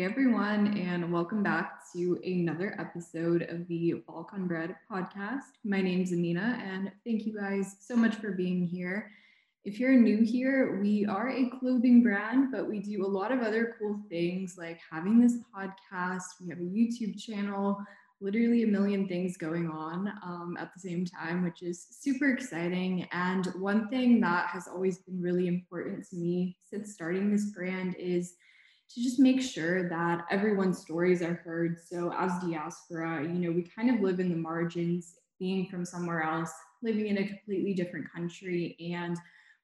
Hey everyone, and welcome back to another episode of the Balkan Bread podcast. My name's Amina, and thank you guys so much for being here. If you're new here, we are a clothing brand, but we do a lot of other cool things like having this podcast. We have a YouTube channel, literally a million things going on um, at the same time, which is super exciting. And one thing that has always been really important to me since starting this brand is to just make sure that everyone's stories are heard. So, as diaspora, you know, we kind of live in the margins, being from somewhere else, living in a completely different country, and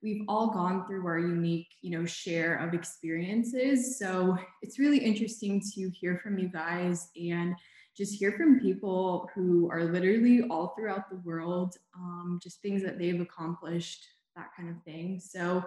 we've all gone through our unique, you know, share of experiences. So, it's really interesting to hear from you guys and just hear from people who are literally all throughout the world, um, just things that they've accomplished, that kind of thing. So,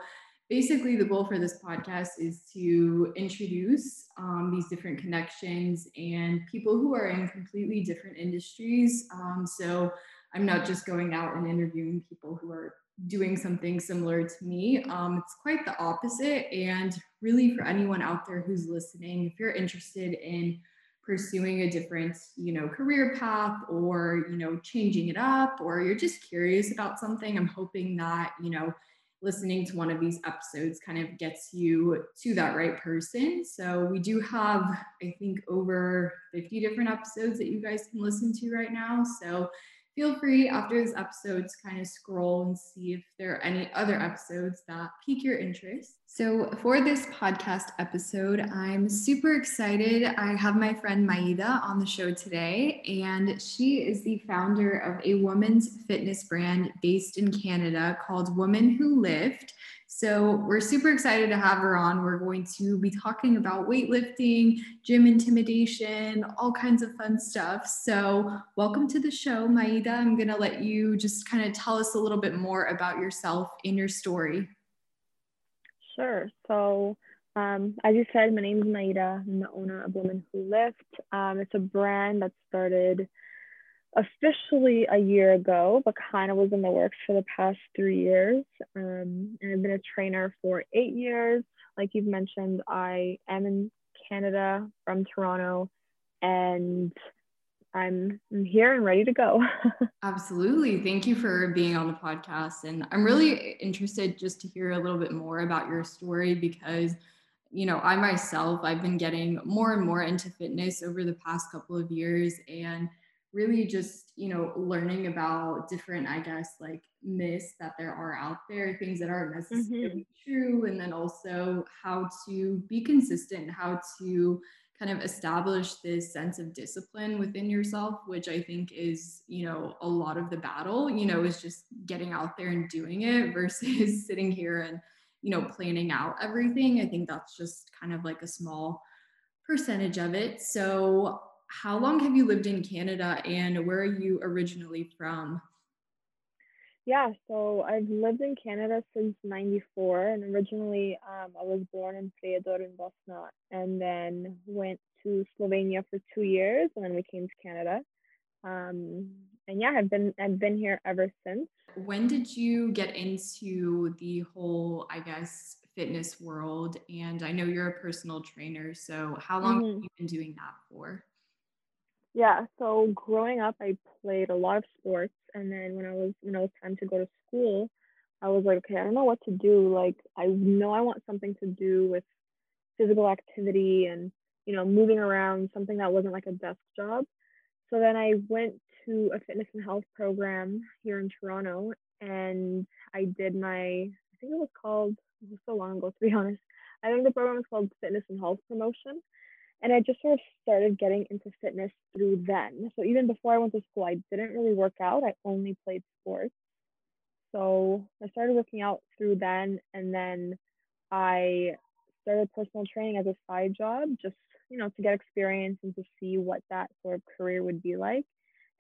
basically the goal for this podcast is to introduce um, these different connections and people who are in completely different industries. Um, so i'm not just going out and interviewing people who are doing something similar to me. Um, it's quite the opposite. And really for anyone out there who's listening if you're interested in pursuing a different you know career path or you know changing it up or you're just curious about something i'm hoping that you know listening to one of these episodes kind of gets you to that right person. So we do have, I think, over 50 different episodes that you guys can listen to right now. So feel free after this episode to kind of scroll and see if there are any other episodes that pique your interest. So, for this podcast episode, I'm super excited. I have my friend Maida on the show today, and she is the founder of a women's fitness brand based in Canada called Women Who Lift. So we're super excited to have her on. We're going to be talking about weightlifting, gym intimidation, all kinds of fun stuff. So welcome to the show, Maida. I'm going to let you just kind of tell us a little bit more about yourself and your story. Sure. So um, as you said, my name is Maida. I'm the owner of Women Who Lift. Um, it's a brand that started officially a year ago, but kind of was in the works for the past three years. Um, and I've been a trainer for eight years. Like you've mentioned, I am in Canada from Toronto, and I'm, I'm here and ready to go. Absolutely. Thank you for being on the podcast. And I'm really interested just to hear a little bit more about your story because you know, I myself, I've been getting more and more into fitness over the past couple of years. And really just you know learning about different i guess like myths that there are out there things that aren't necessarily mm-hmm. true and then also how to be consistent how to kind of establish this sense of discipline within yourself which i think is you know a lot of the battle you know is just getting out there and doing it versus sitting here and you know planning out everything i think that's just kind of like a small percentage of it so how long have you lived in Canada and where are you originally from? Yeah, so I've lived in Canada since 94 and originally um, I was born in Prijedor in Bosnia and then went to Slovenia for two years and then we came to Canada. Um, and yeah, I've been I've been here ever since. When did you get into the whole, I guess, fitness world? And I know you're a personal trainer, so how long mm-hmm. have you been doing that for? Yeah, so growing up, I played a lot of sports, and then when I was when it was time to go to school, I was like, okay, I don't know what to do. Like, I know I want something to do with physical activity and you know moving around, something that wasn't like a desk job. So then I went to a fitness and health program here in Toronto, and I did my I think it was called it was so long ago to be honest. I think the program was called Fitness and Health Promotion and I just sort of started getting into fitness through then. So even before I went to school, I didn't really work out. I only played sports. So I started working out through then, and then I started personal training as a side job, just you know, to get experience and to see what that sort of career would be like.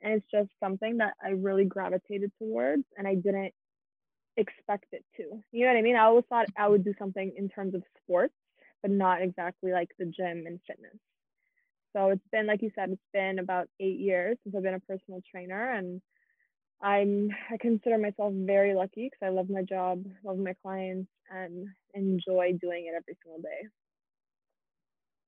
And it's just something that I really gravitated towards and I didn't expect it to. You know what I mean? I always thought I would do something in terms of sports, but not exactly like the gym and fitness. So it's been, like you said, it's been about eight years since I've been a personal trainer, and I'm I consider myself very lucky because I love my job, love my clients, and enjoy doing it every single day.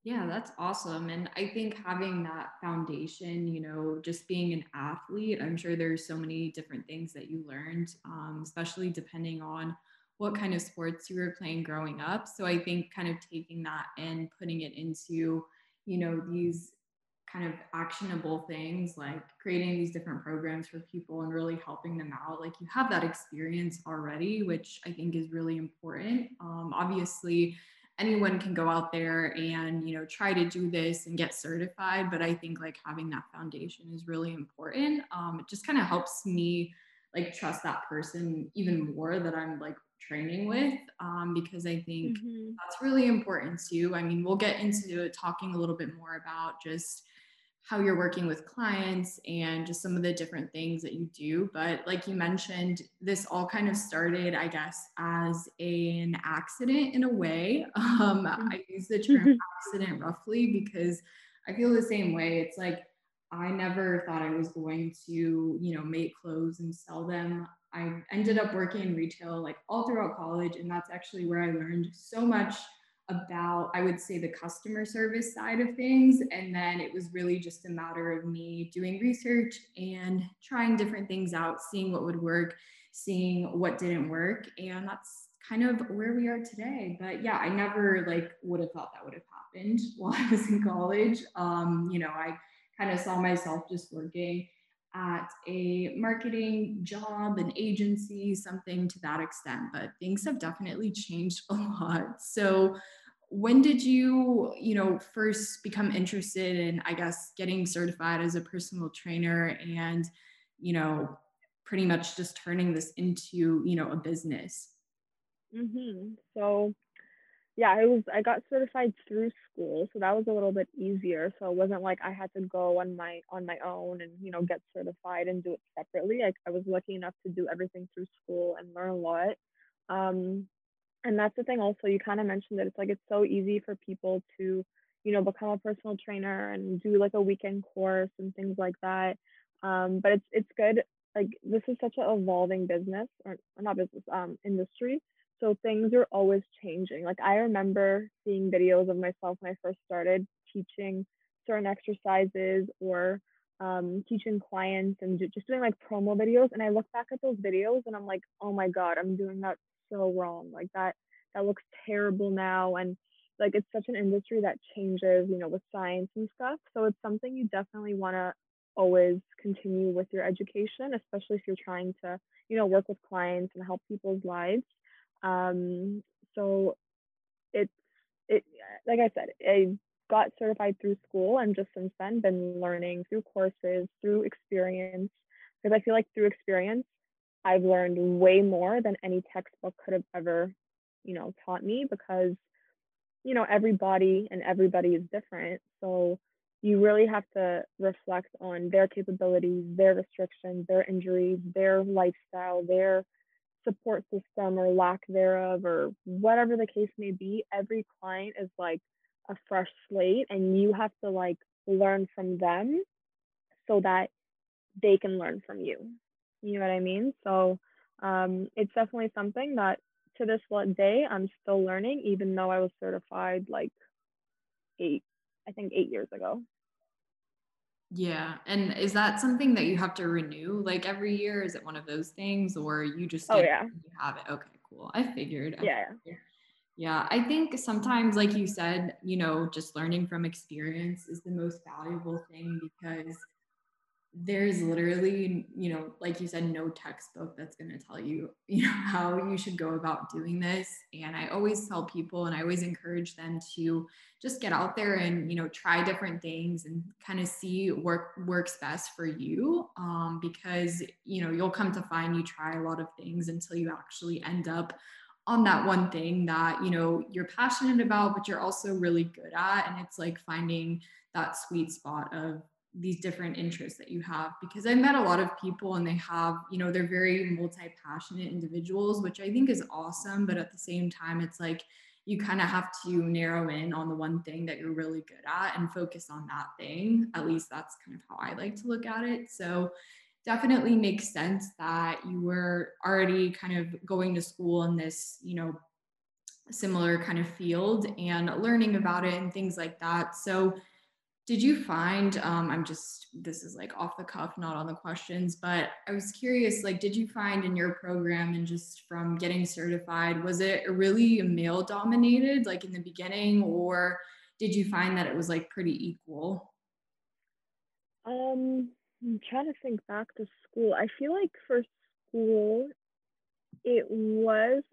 Yeah, that's awesome. And I think having that foundation, you know, just being an athlete, I'm sure there's so many different things that you learned, um, especially depending on what kind of sports you were playing growing up. So I think kind of taking that and putting it into, you know, these kind of actionable things like creating these different programs for people and really helping them out. Like you have that experience already, which I think is really important. Um, obviously, anyone can go out there and you know try to do this and get certified but i think like having that foundation is really important um, it just kind of helps me like trust that person even more that i'm like training with um, because i think mm-hmm. that's really important too i mean we'll get into talking a little bit more about just how you're working with clients and just some of the different things that you do. But like you mentioned, this all kind of started, I guess, as an accident in a way. Um, mm-hmm. I use the term accident roughly because I feel the same way. It's like I never thought I was going to, you know, make clothes and sell them. I ended up working in retail like all throughout college, and that's actually where I learned so much about, I would say, the customer service side of things. And then it was really just a matter of me doing research and trying different things out, seeing what would work, seeing what didn't work. And that's kind of where we are today. But yeah, I never like would have thought that would have happened while I was in college. Um, you know, I kind of saw myself just working at a marketing job, an agency, something to that extent. But things have definitely changed a lot. So when did you you know first become interested in i guess getting certified as a personal trainer and you know pretty much just turning this into you know a business mm-hmm. so yeah i was i got certified through school so that was a little bit easier so it wasn't like i had to go on my on my own and you know get certified and do it separately like i was lucky enough to do everything through school and learn a lot um, and that's the thing also you kind of mentioned that it's like it's so easy for people to you know become a personal trainer and do like a weekend course and things like that um, but it's it's good like this is such an evolving business or not business um industry so things are always changing like i remember seeing videos of myself when i first started teaching certain exercises or um, teaching clients and just doing like promo videos and i look back at those videos and i'm like oh my god i'm doing that so wrong. Like that that looks terrible now and like it's such an industry that changes, you know, with science and stuff. So it's something you definitely want to always continue with your education, especially if you're trying to, you know, work with clients and help people's lives. Um, so it's it like I said, I got certified through school and just since then been learning through courses, through experience. Because I feel like through experience, I've learned way more than any textbook could have ever, you know, taught me because, you know, everybody and everybody is different. So you really have to reflect on their capabilities, their restrictions, their injuries, their lifestyle, their support system or lack thereof, or whatever the case may be. Every client is like a fresh slate, and you have to like learn from them so that they can learn from you. You know what I mean? So um, it's definitely something that to this day I'm still learning, even though I was certified like eight, I think eight years ago. Yeah. And is that something that you have to renew like every year? Is it one of those things or you just oh, yeah. you have it? Okay, cool. I figured. I yeah. Figured. Yeah. I think sometimes, like you said, you know, just learning from experience is the most valuable thing because there's literally you know like you said no textbook that's going to tell you you know how you should go about doing this. And i always tell people and i always encourage them to just get out there and you know try different things and kind of see what works best for you um, because you know you'll come to find you try a lot of things until you actually end up on that one thing that you know you're passionate about but you're also really good at and it's like finding that sweet spot of these different interests that you have because i met a lot of people and they have you know they're very multi-passionate individuals which i think is awesome but at the same time it's like you kind of have to narrow in on the one thing that you're really good at and focus on that thing at least that's kind of how i like to look at it so definitely makes sense that you were already kind of going to school in this, you know, similar kind of field and learning about it and things like that. So, did you find um, i'm just this is like off the cuff not on the questions but i was curious like did you find in your program and just from getting certified was it really male dominated like in the beginning or did you find that it was like pretty equal um I'm trying to think back to school. I feel like for school, it was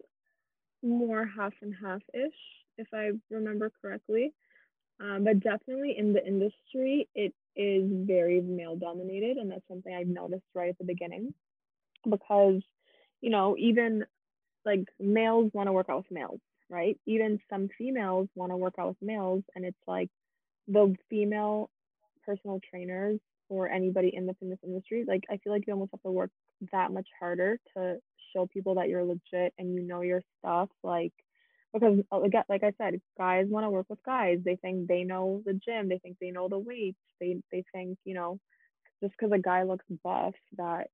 more half and half ish, if I remember correctly. Um, but definitely in the industry, it is very male dominated. And that's something I've noticed right at the beginning because, you know, even like males want to work out with males, right? Even some females want to work out with males. And it's like the female personal trainers or anybody in the fitness industry, like I feel like you almost have to work that much harder to show people that you're legit and you know your stuff. Like because uh, like I said, guys want to work with guys. They think they know the gym. They think they know the weights. They they think you know just because a guy looks buff that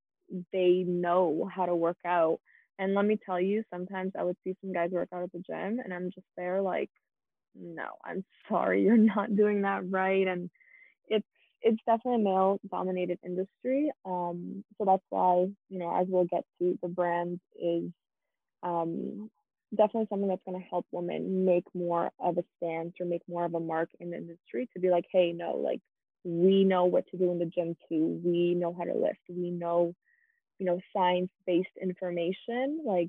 they know how to work out. And let me tell you, sometimes I would see some guys work out at the gym, and I'm just there like, no, I'm sorry, you're not doing that right. And it's it's definitely a male dominated industry. Um, so that's why, you know, as we'll get to, the brand is um, definitely something that's going to help women make more of a stance or make more of a mark in the industry to be like, hey, no, like we know what to do in the gym too. We know how to lift. We know, you know, science based information. Like,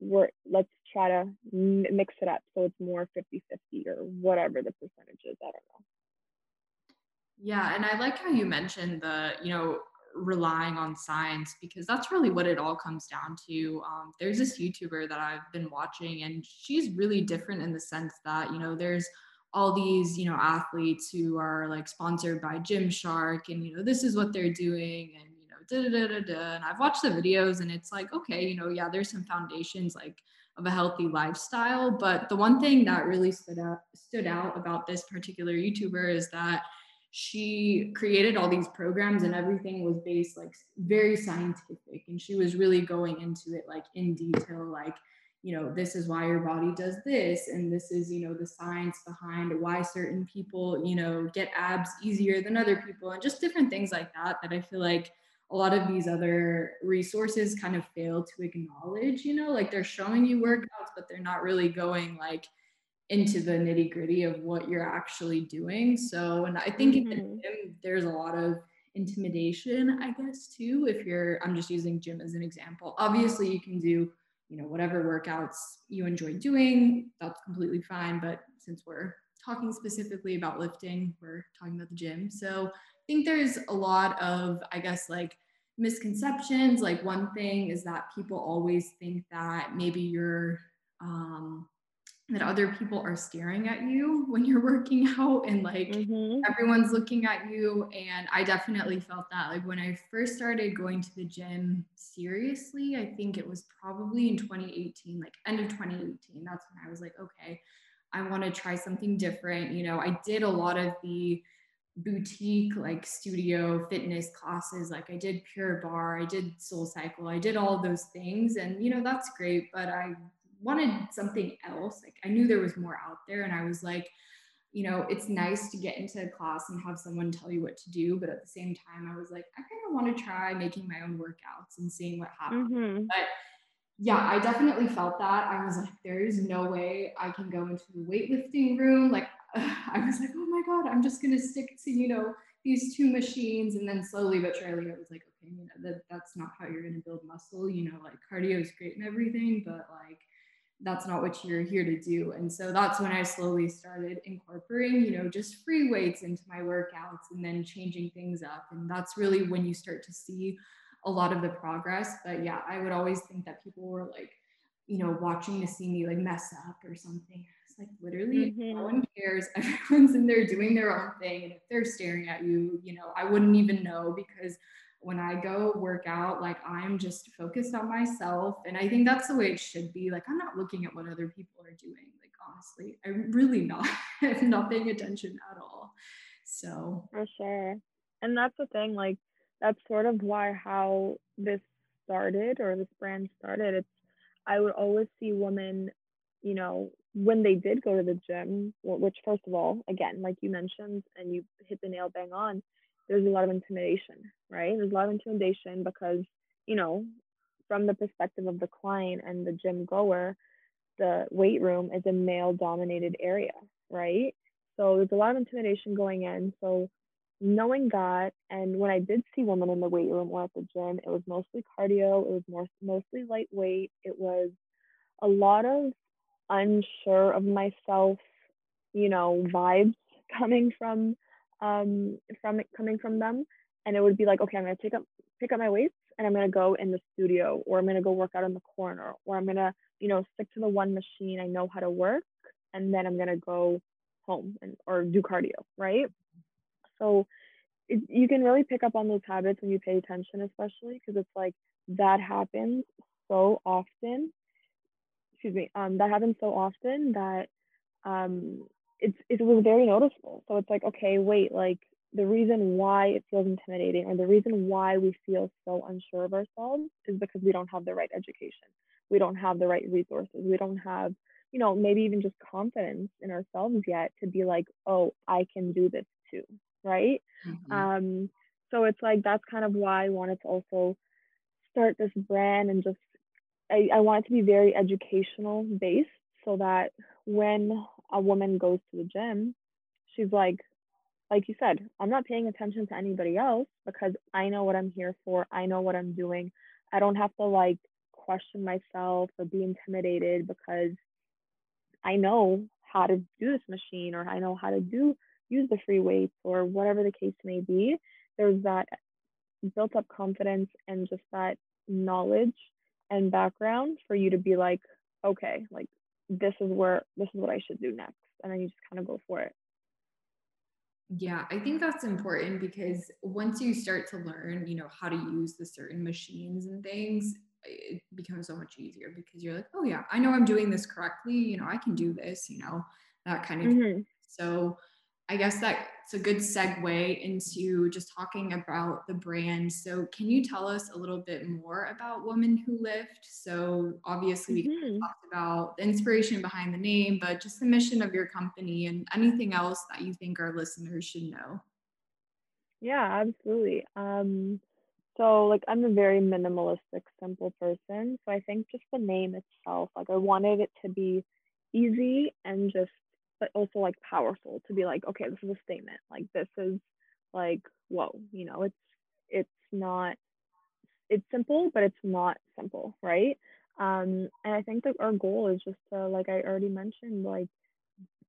we're let's try to mix it up so it's more 50 50 or whatever the percentage is. I don't know. Yeah, and I like how you mentioned the, you know, relying on science because that's really what it all comes down to. Um, there's this YouTuber that I've been watching, and she's really different in the sense that, you know, there's all these, you know, athletes who are like sponsored by Gymshark, and, you know, this is what they're doing, and, you know, da da da da da. And I've watched the videos, and it's like, okay, you know, yeah, there's some foundations like of a healthy lifestyle. But the one thing that really stood out stood out about this particular YouTuber is that she created all these programs and everything was based like very scientific. And she was really going into it like in detail like you know this is why your body does this and this is you know the science behind why certain people you know get abs easier than other people and just different things like that that i feel like a lot of these other resources kind of fail to acknowledge you know like they're showing you workouts but they're not really going like into the nitty gritty of what you're actually doing. So, and I think mm-hmm. in the mm-hmm. gym, there's a lot of intimidation, I guess, too. If you're, I'm just using gym as an example. Obviously, you can do, you know, whatever workouts you enjoy doing. That's completely fine. But since we're talking specifically about lifting, we're talking about the gym. So, I think there's a lot of, I guess, like misconceptions. Like, one thing is that people always think that maybe you're, um, that other people are staring at you when you're working out and like mm-hmm. everyone's looking at you and i definitely felt that like when i first started going to the gym seriously i think it was probably in 2018 like end of 2018 that's when i was like okay i want to try something different you know i did a lot of the boutique like studio fitness classes like i did Pure Barre i did SoulCycle i did all those things and you know that's great but i wanted something else. Like I knew there was more out there, and I was like, you know, it's nice to get into a class and have someone tell you what to do, but at the same time, I was like, I kind of want to try making my own workouts and seeing what happens. Mm-hmm. But yeah, I definitely felt that. I was like, there is no way I can go into the weightlifting room. Like, I was like, oh my God, I'm just going to stick to, you know, these two machines. And then slowly but surely, I was like, okay, you know, that, that's not how you're going to build muscle. You know, like cardio is great and everything, but like, that's not what you're here to do. And so that's when I slowly started incorporating, you know, just free weights into my workouts and then changing things up. And that's really when you start to see a lot of the progress. But yeah, I would always think that people were like, you know, watching to see me like mess up or something. It's like literally mm-hmm. no one cares. Everyone's in there doing their own thing. And if they're staring at you, you know, I wouldn't even know because when I go work out, like I'm just focused on myself. And I think that's the way it should be. Like I'm not looking at what other people are doing. Like honestly, I'm really not. I'm not paying attention at all. So for sure. And that's the thing, like that's sort of why how this started or this brand started. It's I would always see women, you know, when they did go to the gym, which first of all, again, like you mentioned and you hit the nail bang on, there's a lot of intimidation, right? There's a lot of intimidation because, you know, from the perspective of the client and the gym goer, the weight room is a male dominated area, right? So there's a lot of intimidation going in. So knowing that, and when I did see women in the weight room or at the gym, it was mostly cardio, it was more mostly lightweight, it was a lot of unsure of myself, you know, vibes coming from um from it coming from them. And it would be like, okay, I'm gonna take up pick up my weights and I'm gonna go in the studio or I'm gonna go work out in the corner or I'm gonna, you know, stick to the one machine I know how to work and then I'm gonna go home and or do cardio, right? So it, you can really pick up on those habits when you pay attention, especially because it's like that happens so often. Excuse me, um, that happens so often that um, it's it was very noticeable. So it's like, okay, wait, like the reason why it feels intimidating or the reason why we feel so unsure of ourselves is because we don't have the right education. We don't have the right resources. We don't have, you know, maybe even just confidence in ourselves yet to be like, oh, I can do this too right? Mm-hmm. Um, so it's like that's kind of why I wanted to also start this brand and just I, I want it to be very educational based so that when a woman goes to the gym, she's like, like you said, I'm not paying attention to anybody else because I know what I'm here for. I know what I'm doing. I don't have to like question myself or be intimidated because I know how to do this machine or I know how to do use the free weights or whatever the case may be, there's that built up confidence and just that knowledge and background for you to be like, okay, like this is where this is what I should do next. And then you just kind of go for it. Yeah, I think that's important because once you start to learn, you know, how to use the certain machines and things, it becomes so much easier because you're like, oh yeah, I know I'm doing this correctly. You know, I can do this, you know, that kind of mm-hmm. So I guess that's a good segue into just talking about the brand. So, can you tell us a little bit more about Women Who Lift? So, obviously, we mm-hmm. talked about the inspiration behind the name, but just the mission of your company and anything else that you think our listeners should know. Yeah, absolutely. Um, so, like, I'm a very minimalistic, simple person. So, I think just the name itself, like, I wanted it to be easy and just but also like powerful to be like, okay, this is a statement. Like this is like, whoa, you know, it's it's not it's simple, but it's not simple, right? Um, and I think that our goal is just to, like I already mentioned, like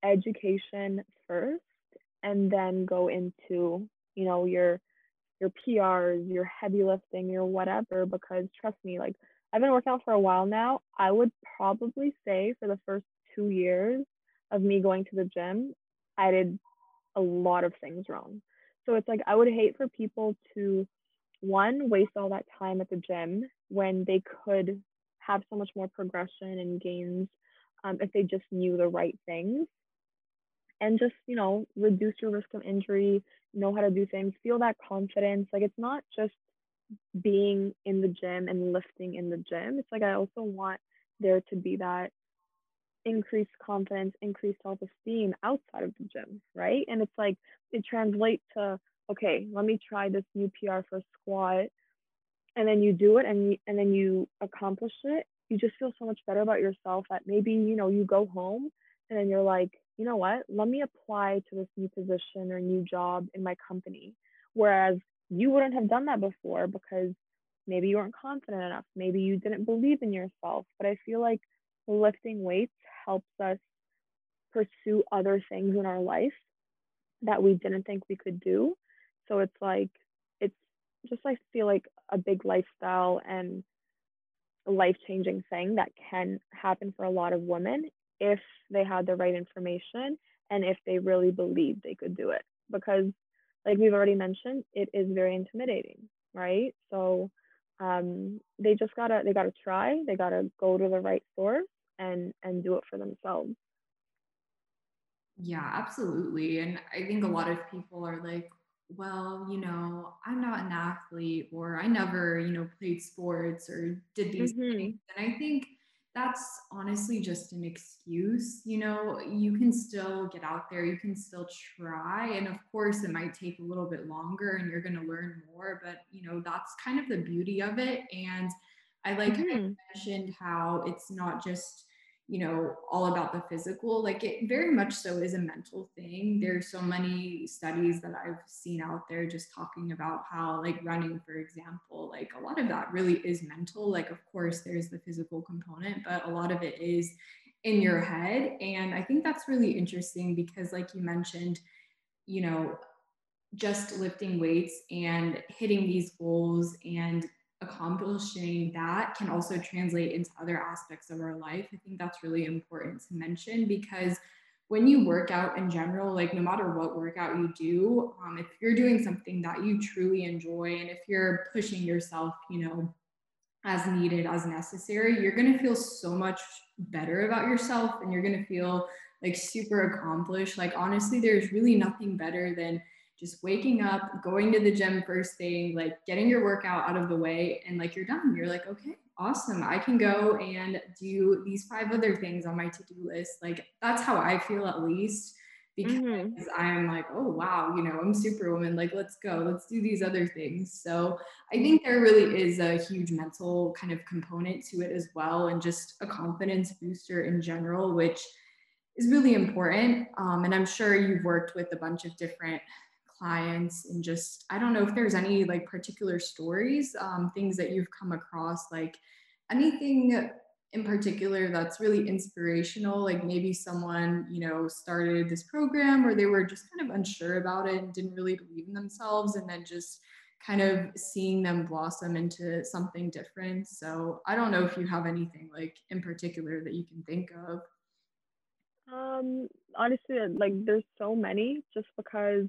education first, and then go into, you know, your your PRs, your heavy lifting, your whatever. Because trust me, like I've been working out for a while now. I would probably say for the first two years, of me going to the gym, I did a lot of things wrong. So it's like I would hate for people to one waste all that time at the gym when they could have so much more progression and gains um, if they just knew the right things. And just you know reduce your risk of injury know how to do things feel that confidence. Like it's not just being in the gym and lifting in the gym. It's like i also want there to be that increased confidence, increased self esteem outside of the gym, right? And it's like it translates to, okay, let me try this new PR for squat. And then you do it and you, and then you accomplish it. You just feel so much better about yourself that maybe, you know, you go home and then you're like, you know what, let me apply to this new position or new job in my company. Whereas you wouldn't have done that before because maybe you weren't confident enough. Maybe you didn't believe in yourself. But I feel like lifting weights helps us pursue other things in our life that we didn't think we could do. So it's like, it's just, I feel like a big lifestyle and life changing thing that can happen for a lot of women if they had the right information and if they really believed they could do it. Because, like we've already mentioned, it is very intimidating, right? So um, they just gotta they gotta try. They gotta go to the right source and and do it for themselves. Yeah, absolutely. And I think a lot of people are like, well, you know, I'm not an athlete or I never, you know, played sports or did these mm-hmm. things. And I think that's honestly just an excuse. You know, you can still get out there, you can still try. And of course, it might take a little bit longer and you're going to learn more, but, you know, that's kind of the beauty of it. And I like mm-hmm. I mentioned how it's not just, you know all about the physical like it very much so is a mental thing. There's so many studies that i've seen out there just talking about how like running for example like a lot of that really is mental. Like of course there's the physical component but a lot of it is in your head. And i think that's really interesting because like you mentioned you know just lifting weights and hitting these goals and accomplishing that can also translate into other aspects of our life. I think that's really important to mention because when you work out in general, like no matter what workout you do, um, if you're doing something that you truly enjoy and if you're pushing yourself, you know, as needed, as necessary, you're going to feel so much better about yourself and you're going to feel like super accomplished. Like, honestly, there's really nothing better than just waking up, going to the gym first thing, like getting your workout out of the way, and like you're done. You're like, okay, awesome. I can go and do these five other things on my to do list. Like that's how I feel at least because mm-hmm. I'm like, oh wow, you know, I'm superwoman. Like, let's go, let's do these other things. So I think there really is a huge mental kind of component to it as well, and just a confidence booster in general, which is really important. Um, and I'm sure you've worked with a bunch of different clients and just i don't know if there's any like particular stories um, things that you've come across like anything in particular that's really inspirational? Like maybe someone you know started this program or they were just kind of unsure about it and didn't really believe in themselves and then just kind of seeing them blossom into something different. So i don't know if you have anything like in particular that you can think of. Um honestly like there's so many just because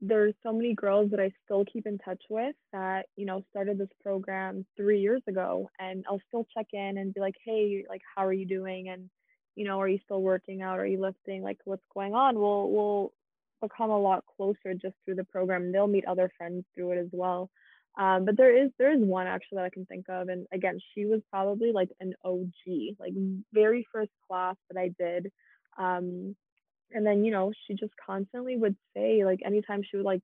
there's so many girls that I still keep in touch with that, you know, started this program three years ago. And I'll still check in and be like, hey, like, how are you doing? And, you know, are you still working out? Are you lifting? Like, what's going on? We'll, we'll become a lot closer just through the program. They'll meet other friends through it as well. Um, but there is there is one actually that I can think of, and again, she was probably like an OG, like very first class that I did. Um, and then you know she just constantly would say like anytime she would like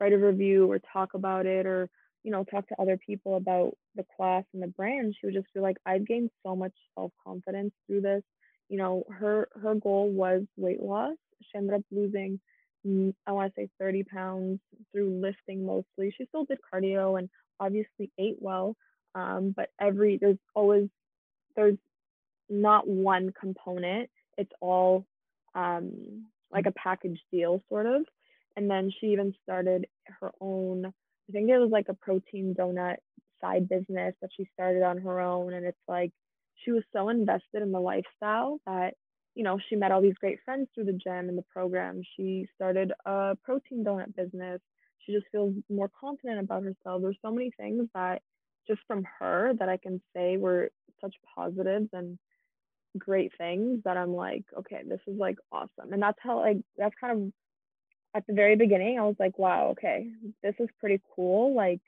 write a review or talk about it or you know talk to other people about the class and the brand she would just be like i've gained so much self-confidence through this. You know her her goal was weight loss. She ended up losing mm, i want to say 30 pounds through lifting mostly. She still did cardio and obviously ate well um, but every there's always there's not one component. It's all um, like a package deal sort of. And then she even started her own, I think it was like a protein donut side business that she started on her own. And it's like she was so invested in the lifestyle that, you know, she met all these great friends through the gym and the program. She started a protein donut business. She just feels more confident about herself. There's so many things that just from her that I can say were such positives and great things that I'm like, okay, this is like awesome. And that's how like that's kind of at the very beginning, I was like, wow, okay, this is pretty cool. Like,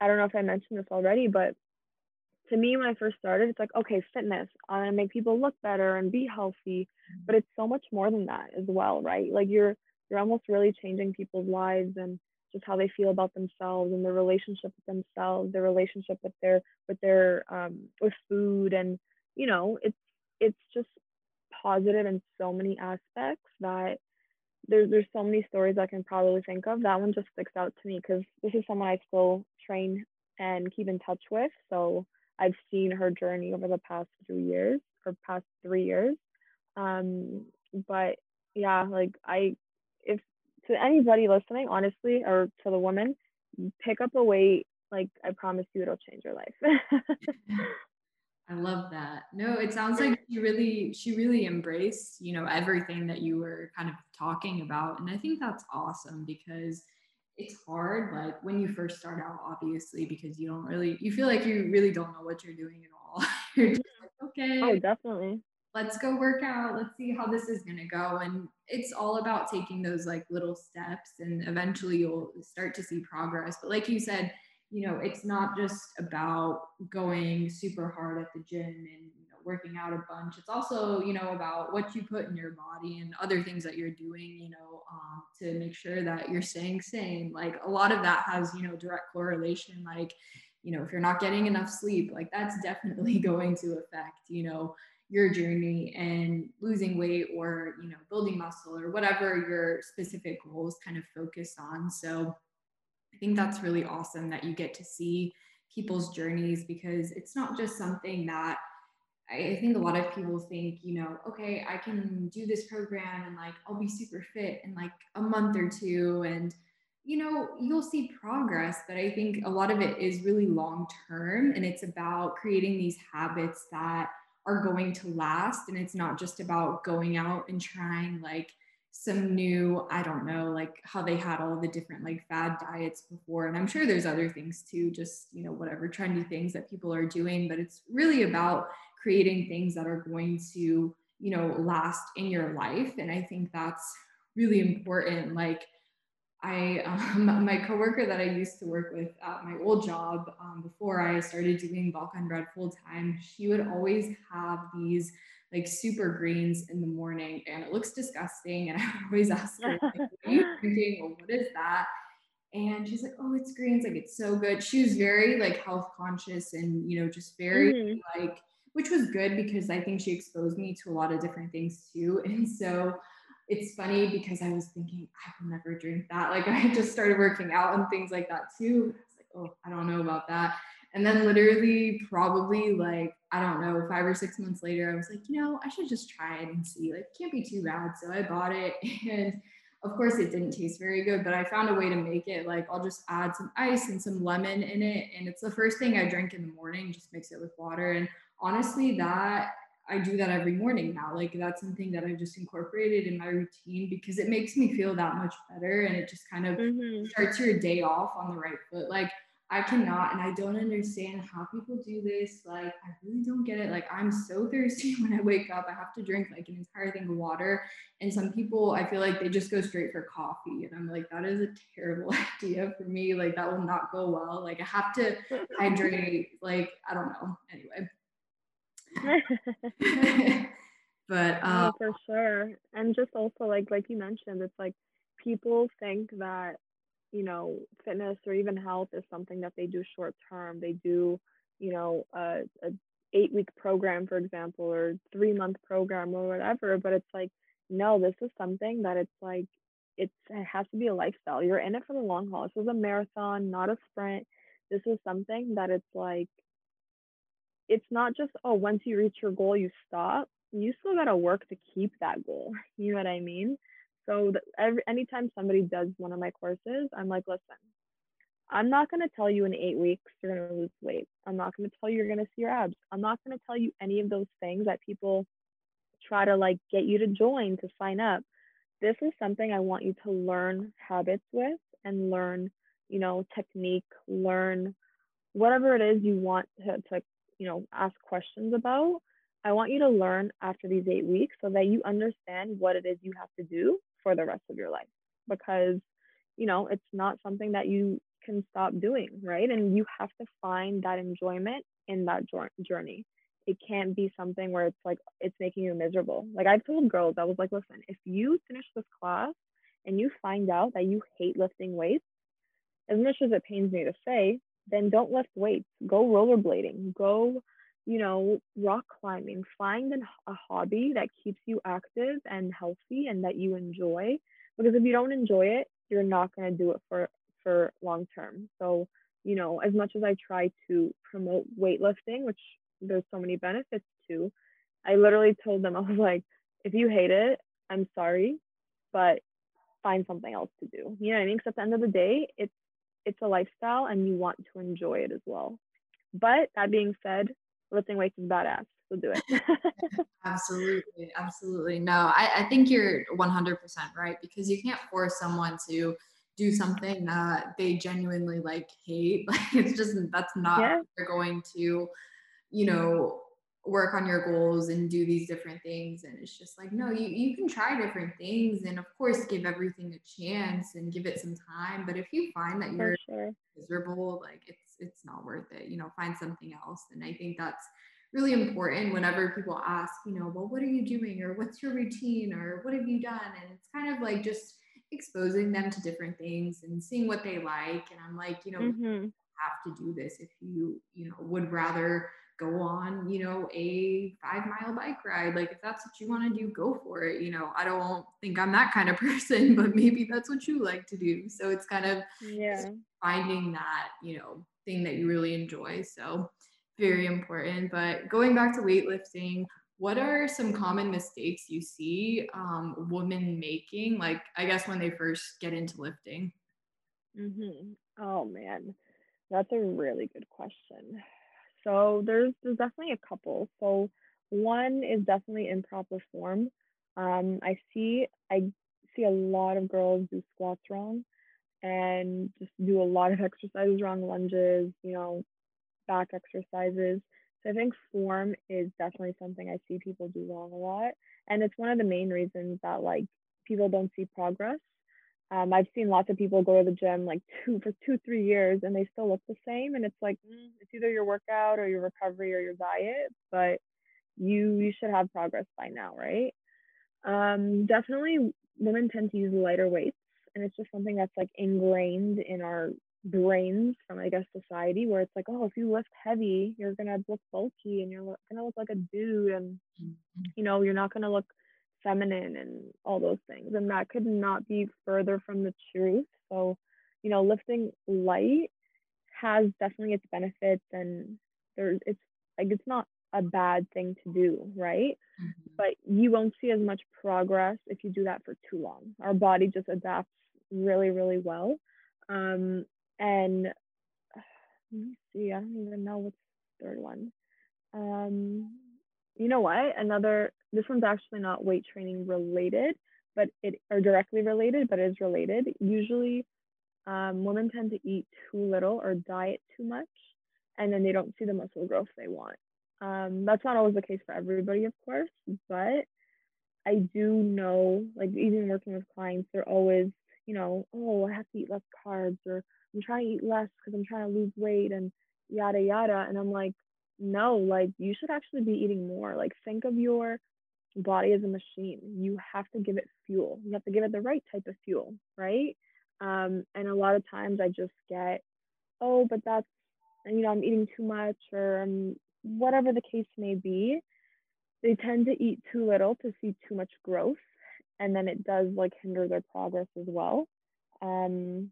I don't know if I mentioned this already, but to me, when I first started, it's like, okay, fitness, I want to make people look better and be healthy, but it's so much more than that as well, right? Like you're you're almost really changing people's lives and just how they feel about themselves and their relationship with themselves, their relationship with their with their um with food and you know, it's it's just positive in so many aspects that there's there's so many stories I can probably think of. That one just sticks out to me because this is someone I still train and keep in touch with. So I've seen her journey over the past two years or past three years. Um, but yeah, like I, if to anybody listening, honestly, or to the woman, pick up a weight like I promise you it'll change your life. I love that. No, it sounds like she really she really embraced, you know, everything that you were kind of talking about. And I think that's awesome because it's hard like when you first start out obviously because you don't really you feel like you really don't know what you're doing at all. you're just like, oh, okay. Oh, definitely. Let's go work out. Let's see how this is going to go and it's all about taking those like little steps and eventually you'll start to see progress. But like you said, you know, it's not just about going super hard at the gym and you know, working out a bunch. It's also, you know, about what you put in your body and other things that you're doing, you know, um, to make sure that you're staying sane. Like a lot of that has, you know, direct correlation. Like, you know, if you're not getting enough sleep, like that's definitely going to affect, you know, your journey and losing weight or, you know, building muscle or whatever your specific goals kind of focus on. So, I think that's really awesome that you get to see people's journeys because it's not just something that I think a lot of people think, you know, okay, I can do this program and like I'll be super fit in like a month or two. And, you know, you'll see progress. But I think a lot of it is really long term and it's about creating these habits that are going to last. And it's not just about going out and trying like some new i don't know like how they had all the different like fad diets before. And i'm sure there's other things too just you know whatever trendy things that people are doing but it's really about creating things that are going to you know last in your life. And i think that's really important. Like I, um, my coworker that I used to work with at my old job um, before I started doing Balkan bread full time, she would always have these like super greens in the morning and it looks disgusting. And I would always ask her, like, what are you drinking? Well, what is that? And she's like, oh, it's greens. Like, it's so good. She was very like health conscious and, you know, just very mm-hmm. like, which was good because I think she exposed me to a lot of different things too. And so it's funny because I was thinking, I will never drink that. Like, I just started working out and things like that too. I was like, oh, I don't know about that. And then literally, probably like, I don't know, five or six months later, I was like, you know, I should just try it and see. Like, can't be too bad. So I bought it. And of course, it didn't taste very good, but I found a way to make it. Like, I'll just add some ice and some lemon in it. And it's the first thing I drink in the morning, just mix it with water. And honestly, that I do that every morning now. Like that's something that I've just incorporated in my routine because it makes me feel that much better and it just kind of mm-hmm. starts your day off on the right foot. Like I cannot, and I don't understand how people do this. Like, I really don't get it. Like, I'm so thirsty when I wake up. I have to drink like an entire thing of water. And some people, I feel like they just go straight for coffee. And I'm like, that is a terrible idea for me. Like, that will not go well. Like, I have to hydrate. Like, I don't know. Anyway. but um, oh, for sure. And just also, like, like you mentioned, it's like people think that you know, fitness or even health is something that they do short term. They do, you know, a, a eight week program, for example, or three month program or whatever. But it's like, no, this is something that it's like, it's, it has to be a lifestyle. You're in it for the long haul. This is a marathon, not a sprint. This is something that it's like, it's not just, oh, once you reach your goal, you stop. You still got to work to keep that goal. You know what I mean? So the, every anytime somebody does one of my courses, I'm like, listen, I'm not going to tell you in eight weeks you're going to lose weight. I'm not going to tell you you're going to see your abs. I'm not going to tell you any of those things that people try to like get you to join to sign up. This is something I want you to learn habits with and learn, you know, technique, learn whatever it is you want to, to you know, ask questions about. I want you to learn after these eight weeks so that you understand what it is you have to do for the rest of your life because you know it's not something that you can stop doing right? And you have to find that enjoyment in that journey. It can't be something where it's like it's making you miserable. Like i've told girls i was like listen if you finish this class and you find out that you hate lifting weights as much as it pains me to say then don't lift weights. Go rollerblading. Go you know, rock climbing, find an, a hobby that keeps you active and healthy and that you enjoy. Because if you don't enjoy it, you're not going to do it for for long term. So, you know, as much as I try to promote weightlifting, which there's so many benefits to, I literally told them I was like, if you hate it, I'm sorry, but find something else to do. You know what I mean? Because at the end of the day, it's it's a lifestyle and you want to enjoy it as well. But that being said, lifting weights is badass. So do it. absolutely. Absolutely. No, I, I think you're 100% right because you can't force someone to do something that they genuinely like hate. Like it's just, that's not, yeah. they're going to, you know, work on your goals and do these different things and it's just like no you, you can try different things and of course give everything a chance and give it some time but if you find that you're sure. miserable like it's it's not worth it you know find something else and i think that's really important whenever people ask you know well what are you doing or what's your routine or what have you done and it's kind of like just exposing them to different things and seeing what they like and i'm like you know mm-hmm. have to do this if you you know would rather go on, you know, a five mile bike ride. Like if that's what you want to do, go for it. You know, I don't think I'm that kind of person, but maybe that's what you like to do. So it's kind of yeah finding that, you know, thing that you really enjoy. So very important. But going back to weightlifting, what are some common mistakes you see um, women making? Like I guess when they first get into lifting. Mm-hmm. Oh man, that's a really good question. So there's there's definitely a couple. So one is definitely improper form. Um, I see I see a lot of girls do squats wrong and just do a lot of exercises wrong, lunges, you know, back exercises. So I think form is definitely something I see people do wrong a lot. And it's one of the main reasons that like people don't see progress um, I've seen lots of people go to the gym like two for two, three years and they still look the same. And it's like mm, it's either your workout or your recovery or your diet, but you you should have progress by now, right? Um, definitely, women tend to use lighter weights, and it's just something that's like ingrained in our brains from I guess society, where it's like, oh, if you lift heavy, you're gonna look bulky and you're gonna look like a dude, and mm-hmm. you know you're not gonna look feminine and all those things. And that could not be further from the truth. So, you know, lifting light has definitely its benefits and there's it's like it's not a bad thing to do, right? Mm-hmm. But you won't see as much progress if you do that for too long. Our body just adapts really, really well. Um, and let me see, I don't even know what's the third one. Um, you know what? Another this one's actually not weight training related, but it or directly related, but is related. Usually, um, women tend to eat too little or diet too much, and then they don't see the muscle growth they want. Um, that's not always the case for everybody, of course, but I do know, like even working with clients, they're always, you know, oh, I have to eat less carbs, or I'm trying to eat less because I'm trying to lose weight, and yada yada. And I'm like, no, like you should actually be eating more. Like think of your body as a machine. You have to give it fuel. You have to give it the right type of fuel, right? Um, and a lot of times I just get, oh, but that's, you know, I'm eating too much or um, whatever the case may be. They tend to eat too little to see too much growth. And then it does like hinder their progress as well. Um,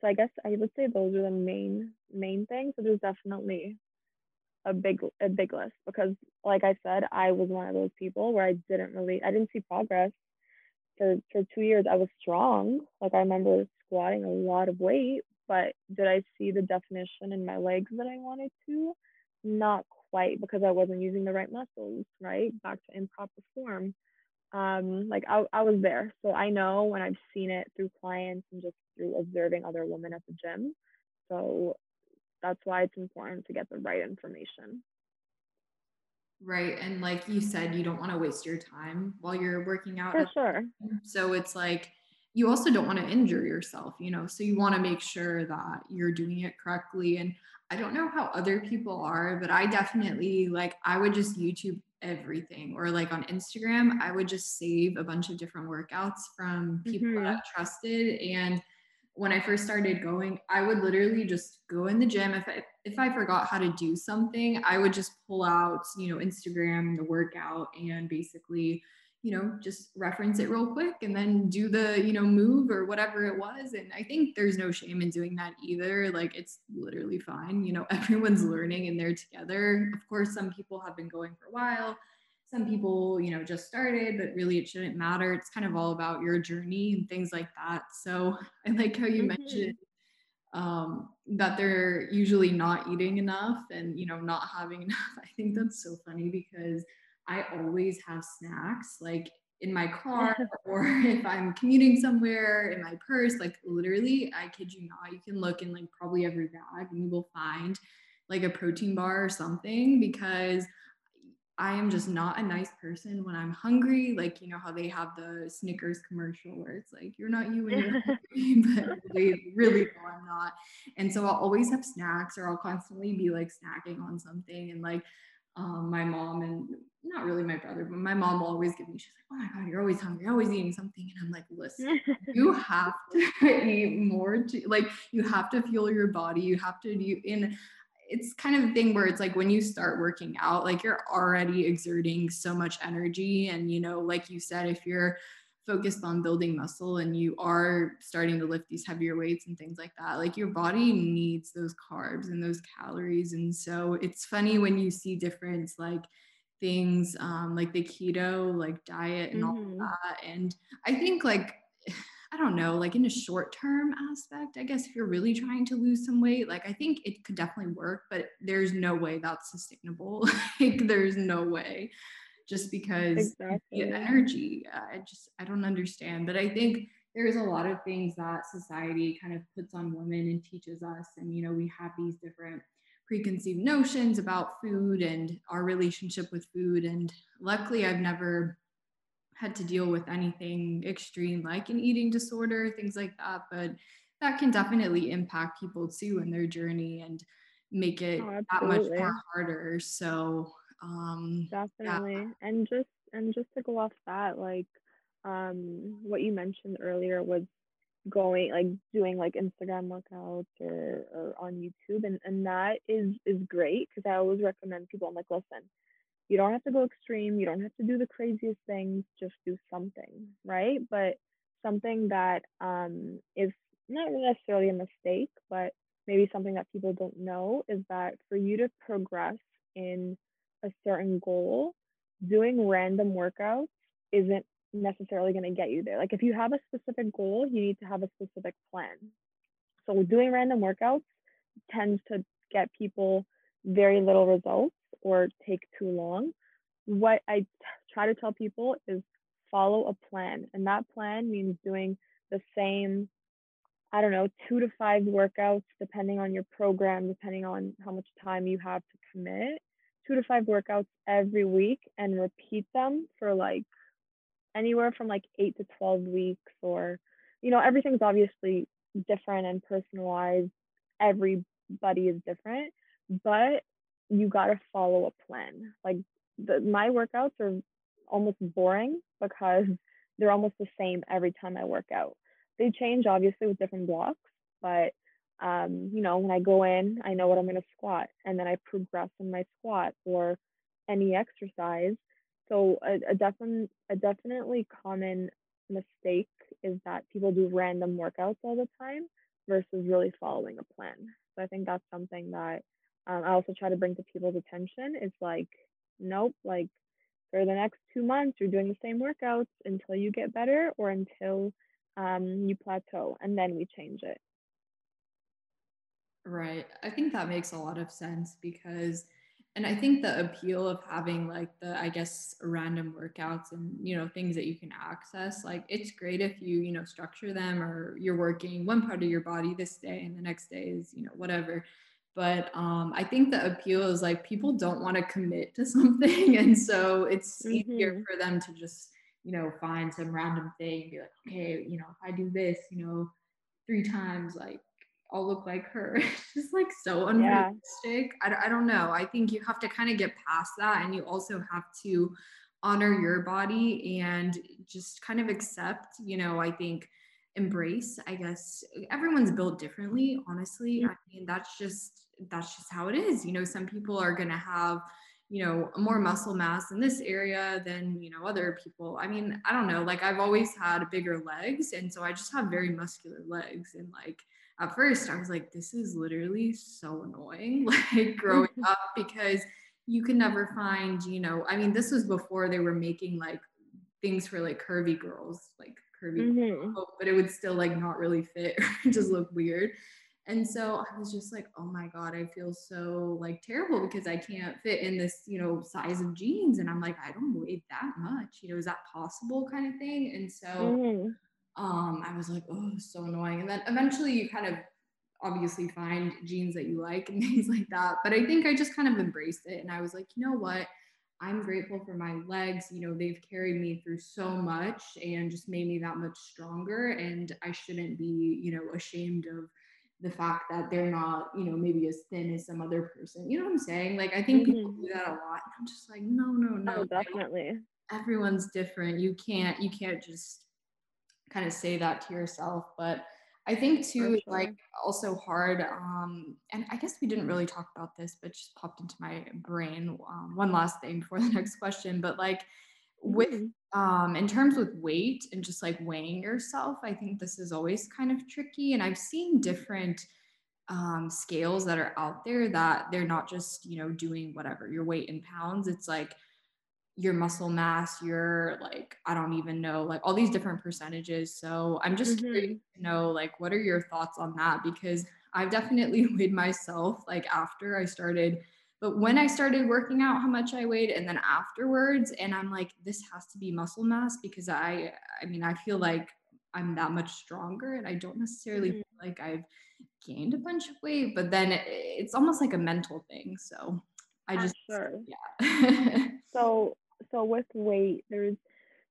so I guess I would say those are the main main things. So there's definitely a big a big list because like I said, I was one of those people where I didn't really I didn't see progress for for two years. I was strong. Like I remember squatting a lot of weight, but did I see the definition in my legs that I wanted to? Not quite because I wasn't using the right muscles, right? Back to improper form. Um, like I, I was there. So I know when I've seen it through clients and just through observing other women at the gym. So that's why it's important to get the right information. Right. And like you said, you don't want to waste your time while you're working out. For sure. So it's like you also don't want to injure yourself, you know, so you want to make sure that you're doing it correctly. And I don't know how other people are, but I definitely like, I would just YouTube everything or like on Instagram, I would just save a bunch of different workouts from people mm-hmm. that I trusted. And when I first started going, I would literally just go in the gym. If I if I forgot how to do something, I would just pull out, you know, Instagram, the workout, and basically, you know, just reference it real quick and then do the, you know, move or whatever it was. And I think there's no shame in doing that either. Like it's literally fine. You know, everyone's learning and they're together. Of course, some people have been going for a while some people you know just started but really it shouldn't matter. It's kind of all about your journey and things like that. So i like how you mm-hmm. mentioned um, that they're usually not eating enough and you know not having enough. I think that's so funny because i always have snacks like in my car or if i'm commuting somewhere in my purse like literally i kid you not you can look in like probably every bag and you will find like a protein bar or something because I am just not a nice person when I'm hungry. Like, you know, how they have the Snickers commercial where it's like, you're not you when you're hungry, but they really know I'm not. And so I'll always have snacks or I'll constantly be like snacking on something. And like, um, my mom and not really my brother, but my mom will always give me, she's like, oh my God, you're always hungry, always eating something. And I'm like, listen, you have to eat more. To, like, you have to fuel your body. You have to do, in it's kind of a thing where it's like when you start working out, like you're already exerting so much energy. And, you know, like you said, if you're focused on building muscle and you are starting to lift these heavier weights and things like that, like your body needs those carbs and those calories. And so it's funny when you see different like things um, like the keto like diet and mm-hmm. all that. And I think like I don't know, like in a short term aspect, I guess if you're really trying to lose some weight, like I think it could definitely work, but there's no way that's sustainable. like there's no way just because exactly. energy. Uh, I just, I don't understand. But I think there's a lot of things that society kind of puts on women and teaches us. And, you know, we have these different preconceived notions about food and our relationship with food. And luckily, I've never had to deal with anything extreme like an eating disorder, things like that. But that can definitely impact people too in their journey and make it oh, that much more harder. So um definitely. Yeah. And just and just to go off that, like um what you mentioned earlier was going like doing like Instagram workouts or, or on YouTube and, and that is is great because I always recommend people I'm like listen you don't have to go extreme. You don't have to do the craziest things. Just do something, right? But something that um, is not necessarily a mistake, but maybe something that people don't know is that for you to progress in a certain goal, doing random workouts isn't necessarily going to get you there. Like if you have a specific goal, you need to have a specific plan. So doing random workouts tends to get people very little results or take too long. What I try to tell people is follow a plan. And that plan means doing the same, I don't know, two to five workouts, depending on your program, depending on how much time you have to commit, two to five workouts every week and repeat them for like anywhere from like eight to 12 weeks or, you know, everything's obviously different and personalized. Everybody is different, but you got to follow a plan. Like the, my workouts are almost boring because they're almost the same every time I work out. They change obviously with different blocks, but um, you know, when I go in, I know what I'm going to squat and then I progress in my squat or any exercise. So a, a a definitely common mistake is that people do random workouts all the time versus really following a plan. So I think that's something that um, I also try to bring to people's attention is like, nope, like for the next two months, you're doing the same workouts until you get better or until um, you plateau, and then we change it. Right. I think that makes a lot of sense because, and I think the appeal of having like the, I guess, random workouts and, you know, things that you can access, like it's great if you, you know, structure them or you're working one part of your body this day and the next day is, you know, whatever but um, i think the appeal is like people don't want to commit to something and so it's mm-hmm. easier for them to just you know find some random thing and be like okay you know if i do this you know three times like i'll look like her. It's just like so unrealistic. Yeah. I, I don't know. I think you have to kind of get past that and you also have to honor your body and just kind of accept you know i think embrace i guess. Everyone's built differently honestly. I mean that's just that's just how it is. You know, some people are going to have, you know, more muscle mass in this area than, you know, other people. I mean, I don't know. Like I've always had bigger legs. And so I just have very muscular legs. And like at first I was like, this is literally so annoying, like growing up because you can never find, you know, I mean, this was before they were making like things for like curvy girls, like curvy, mm-hmm. but it would still like not really fit just look weird. And so I was just like, oh my God, I feel so like terrible because I can't fit in this, you know, size of jeans. And I'm like, I don't weigh that much. You know, is that possible kind of thing? And so mm-hmm. um, I was like, oh, so annoying. And then eventually you kind of obviously find jeans that you like and things like that. But I think I just kind of embraced it. And I was like, you know what? I'm grateful for my legs. You know, they've carried me through so much and just made me that much stronger. And I shouldn't be, you know, ashamed of the fact that they're not, you know, maybe as thin as some other person. You know what I'm saying? Like I think mm-hmm. people do that a lot. I'm just like, no, no, no. Oh, definitely. Everyone's different. You can't, you can't just kind of say that to yourself. But I think too, sure. like also hard. Um, and I guess we didn't really talk about this, but just popped into my brain. Um, one last thing before the next question, but like with mm-hmm. Um in terms with weight and just like weighing yourself i think this is always kind of tricky and i've seen different um scales that are out there that they're not just you know doing whatever your weight in pounds it's like your muscle mass your like i don't even know like all these different percentages so i'm just mm-hmm. curious to know like what are your thoughts on that because i've definitely weighed myself like after i started but when I started working out how much I weighed and then afterwards, and I'm like, this has to be muscle mass because I, I mean, I feel like I'm that much stronger and I don't necessarily mm-hmm. feel like I've gained a bunch of weight, but then it, it's almost like a mental thing. So I just, sure. yeah. so, so with weight, there's,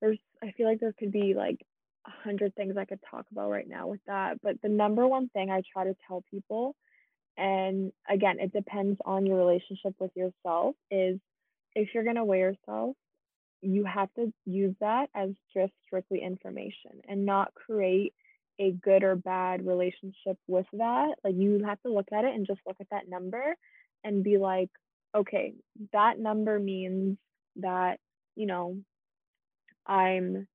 there's, I feel like there could be like a hundred things I could talk about right now with that. But the number one thing I try to tell people and again it depends on your relationship with yourself is if you're going to weigh yourself you have to use that as just strictly information and not create a good or bad relationship with that. Like you have to look at it and just look at that number and be like okay that number means that you know i'm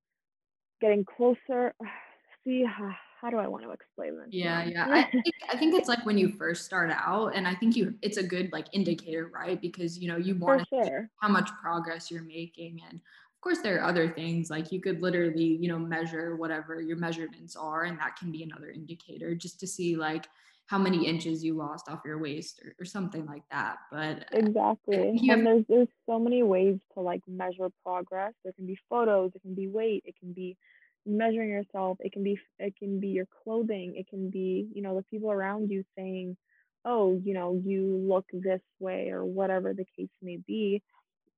getting closer see how do I want to explain this? Yeah, yeah. I think, I think it's like when you first start out, and I think you it's a good like indicator, right? Because you know you want to sure. how much progress you're making, and of course there are other things like you could literally you know measure whatever your measurements are, and that can be another indicator just to see like how many inches you lost off your waist or, or something like that. But uh, exactly, and there's there's so many ways to like measure progress. There can be photos, it can be weight, it can be measuring yourself it can be it can be your clothing it can be you know the people around you saying oh you know you look this way or whatever the case may be.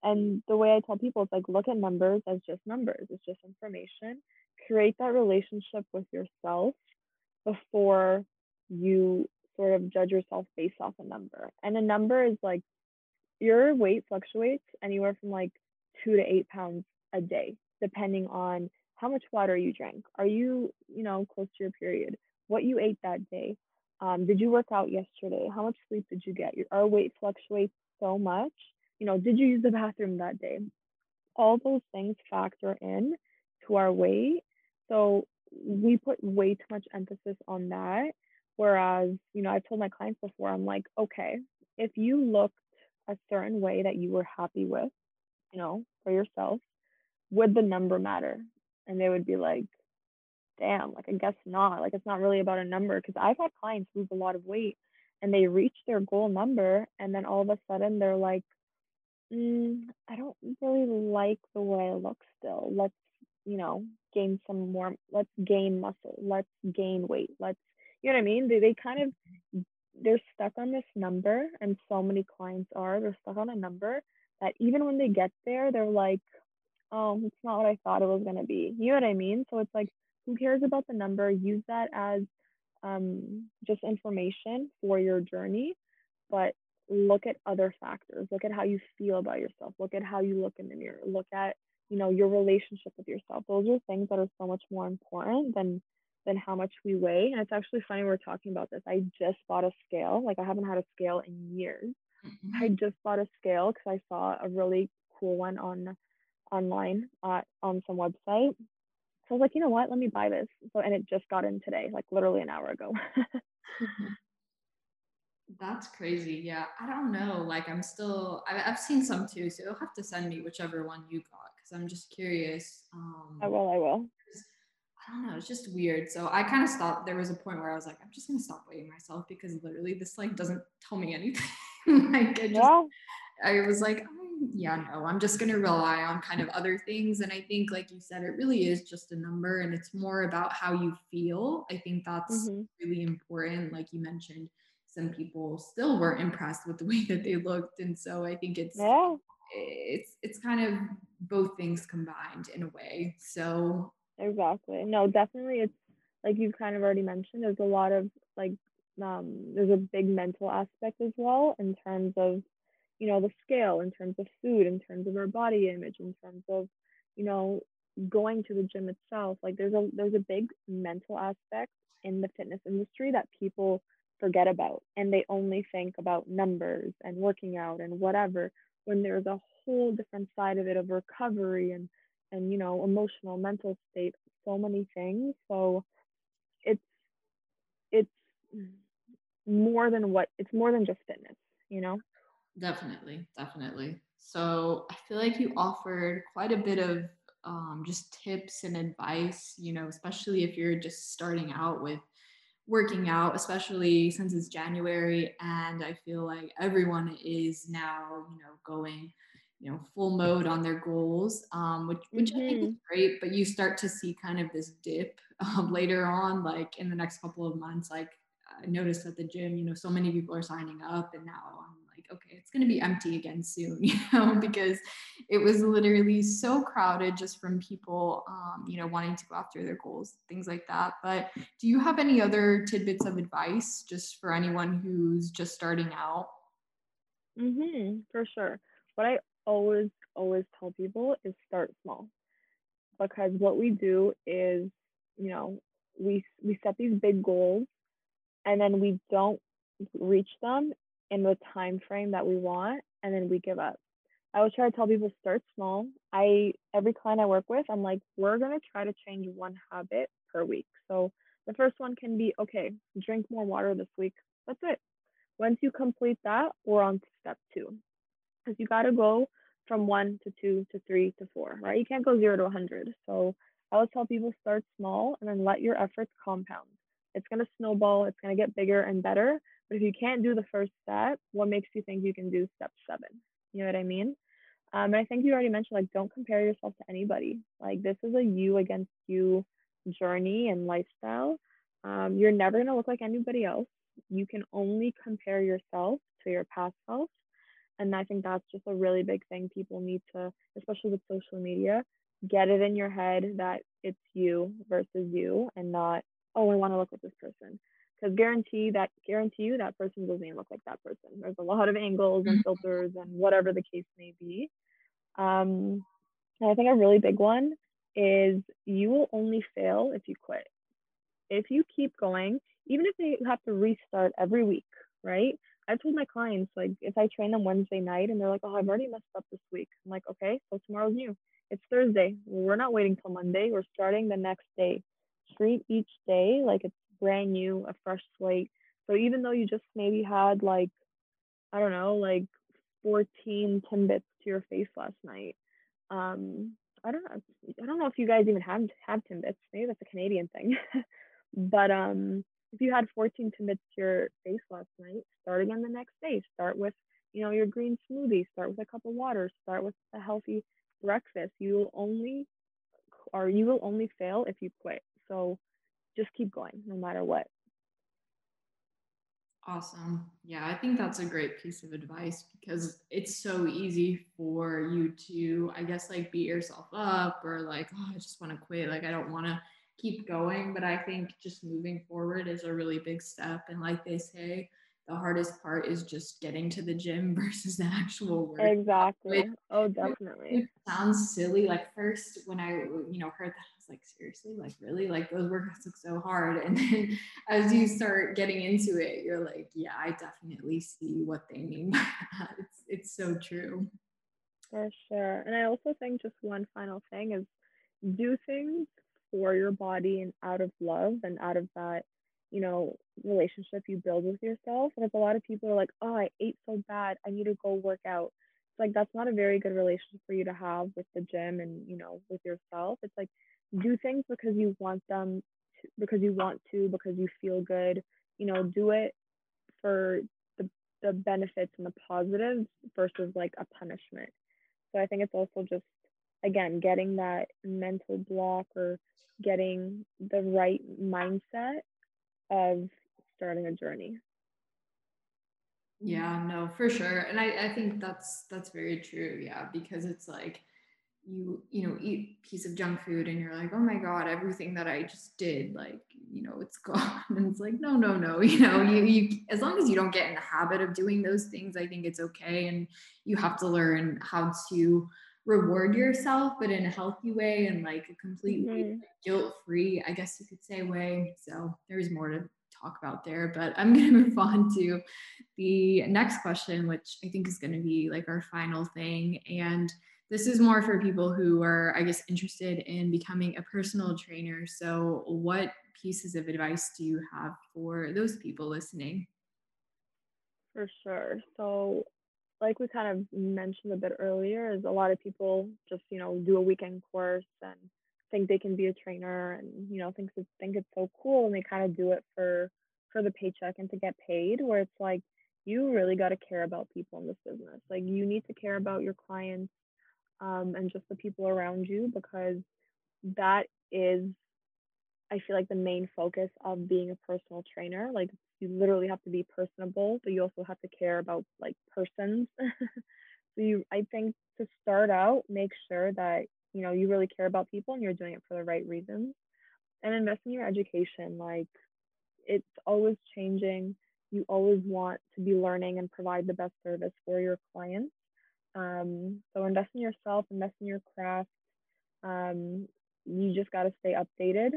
And the way i tell people is like look at numbers as just numbers it's just information. Create that relationship with yourself before you sort of judge yourself based off a number. And a number is like your weight fluctuates anywhere from like two to eight pounds a day depending on how much water you drank. Are you you know close to your period? What you ate that day? Um, did you work out yesterday? How much sleep did you get? Your our weight fluctuates so much. You know did you use the bathroom that day? All those things factor in to our weight. So we put way too much emphasis on that. Whereas you know i've told my clients before i'm like okay if you looked a certain way that you were happy with you know for yourself would the number matter and they would be like damn like i guess not like it's not really about a number. Because i've had clients lose a lot of weight and they reach their goal number and then all of a sudden they're like mm, i don't really like the way i look still. Let's you know gain some more let's gain muscle. Let's gain weight. Let's you know what i mean? They, they kind of they're stuck on this number and so many clients are they're stuck on a number that even when they get there they're like oh, it's not what I thought it was going to be. You know what I mean? So it's like, who cares about the number? Use that as um, just information for your journey, but look at other factors. Look at how you feel about yourself. Look at how you look in the mirror. Look at, you know, your relationship with yourself. Those are things that are so much more important than than how much we weigh. And it's actually funny we're talking about this. I just bought a scale. Like I haven't had a scale in years. Mm-hmm. I just bought a scale because I saw a really cool one on online uh, on some website. So I was like, you know what? Let me buy this. So and it just got in today, like literally an hour ago. That's crazy. Yeah, I don't know. Like I'm still. I, have seen some too, so you'll have to send me whichever one you got because I'm just curious. Um, I will. I will. I don't know, it's just weird. So I kind of stopped. There was a point where I was like, I'm just gonna stop weighing myself because literally this like doesn't tell me anything. like I just yeah. I was like, oh, yeah, no, I'm just gonna rely on kind of other things. And I think, like you said, it really is just a number and it's more about how you feel. I think that's mm-hmm. really important. Like you mentioned, some people still weren't impressed with the way that they looked. And so I think it's yeah. it's it's kind of both things combined in a way. So exactly. No, definitely it's like you've kind of already mentioned, there's a lot of like um there's a big mental aspect as well in terms of you know the scale in terms of food in terms of our body image in terms of you know going to the gym itself. Like there's a there's a big mental aspect in the fitness industry that people forget about and they only think about numbers and working out and whatever when there's a whole different side of it of recovery and and you know emotional mental state so many things. So it's it's more than what it's more than just fitness you know definitely definitely so i feel like you offered quite a bit of um, just tips and advice you know especially if you're just starting out with working out especially since it's january and i feel like everyone is now you know going you know full mode on their goals um, which which mm-hmm. i think is mm-hmm. great but you start to see kind of this dip um, later on like in the next couple of months like i noticed at the gym you know so many people are signing up and now i'm like okay it's going to be empty again soon you know because it was literally so crowded just from people um, you know wanting to go after their goals things like that. But do you have any other tidbits of advice just for anyone who's just starting out? Mm-hmm, for sure. What i always, always tell people is start small. Because what we do is, you know, we we set these big goals and then we don't reach them in the time frame that we want and then we give up. I always try to tell people start small. I every client I work with, I'm like, we're gonna try to change one habit per week. So the first one can be okay, drink more water this week. That's it. Once you complete that, we're on to step two because you got to go from one to two to three to four, right? You can't go zero to 100. So I always tell people start small and then let your efforts compound. It's going to snowball, it's going to get bigger and better. But if you can't do the first step, what makes you think you can do step seven? You know what I mean? Um, and I think you already mentioned like don't compare yourself to anybody. Like this is a you against you journey and lifestyle. Um, you're never gonna look like anybody else. You can only compare yourself to your past self and I think that's just a really big thing people need to, especially with social media, get it in your head that it's you versus you and not, oh, I want to look like this person. Because guarantee that guarantee you that person doesn't even look like that person. There's a lot of angles and mm-hmm. filters and whatever the case may be. Um, and I think a really big one is you will only fail if you quit. If you keep going, even if they have to restart every week, right? I told my clients like if I train them Wednesday night and they're like, oh, I've already messed up this week. I'm like, okay, so tomorrow's new. It's Thursday. We're not waiting till Monday. We're starting the next day. Treat each day like it's brand new, a fresh slate. So even though you just maybe had like, I don't know, like 14 Timbits to your face last night. Um, I don't know. I don't know if you guys even have have Timbits. Maybe that's a Canadian thing. but um, if you had 14 Timbits to your face last night, start again the next day. Start with, you know, your green smoothie. Start with a cup of water. Start with a healthy breakfast. You will only, or you will only fail if you quit. So just keep going no matter what. Awesome. Yeah, I think that's a great piece of advice because it's so easy for you to, I guess, like beat yourself up or like, oh, I just want to quit. Like, I don't want to keep going. But I think just moving forward is a really big step. And like they say, the hardest part is just getting to the gym versus the actual work. Exactly. Which, oh, definitely. It sounds silly. Like first when I, you know, heard that, I was like, seriously, like really, like those workouts look so hard. And then as you start getting into it, you're like, yeah, I definitely see what they mean by that. It's it's so true. For sure. And I also think just one final thing is do things for your body and out of love and out of that you know relationship you build with yourself and if a lot of people are like oh i ate so bad i need to go work out It's like that's not a very good relationship for you to have with the gym and you know with yourself. It's like do things because you want them to, because you want to because you feel good you know do it for the the benefits and the positives versus like a punishment. So i think it's also just again getting that mental block or getting the right mindset of starting a journey. Yeah no for sure. And i i think that's that's very true yeah because it's like you you know eat piece of junk food and you're like oh my god everything that i just did like you know it's gone. And it's like no no no you know you you as long as you don't get in the habit of doing those things i think it's okay. And you have to learn how to reward yourself but in a healthy way and like a completely mm-hmm. guilt free i guess you could say way so there's more to talk about there but i'm going to move on to the next question which i think is going to be like our final thing and this is more for people who are, I guess, interested in becoming a personal trainer. So, what pieces of advice do you have for those people listening? For sure. So, like we kind of mentioned a bit earlier, is a lot of people just, you know, do a weekend course and think they can be a trainer and, you know, think, it's think it's so cool and they kind of do it for for the paycheck and to get paid where it's like you really got to care about people in this business. Like you need to care about your clients um, and just the people around you because that is i feel like the main focus of being a personal trainer like you literally have to be personable but you also have to care about like persons so you i think to start out make sure that you know you really care about people and you're doing it for the right reasons and invest in your education like it's always changing you always want to be learning and provide the best service for your clients um, so invest in yourself, invest in your craft. Um, you just got to stay updated.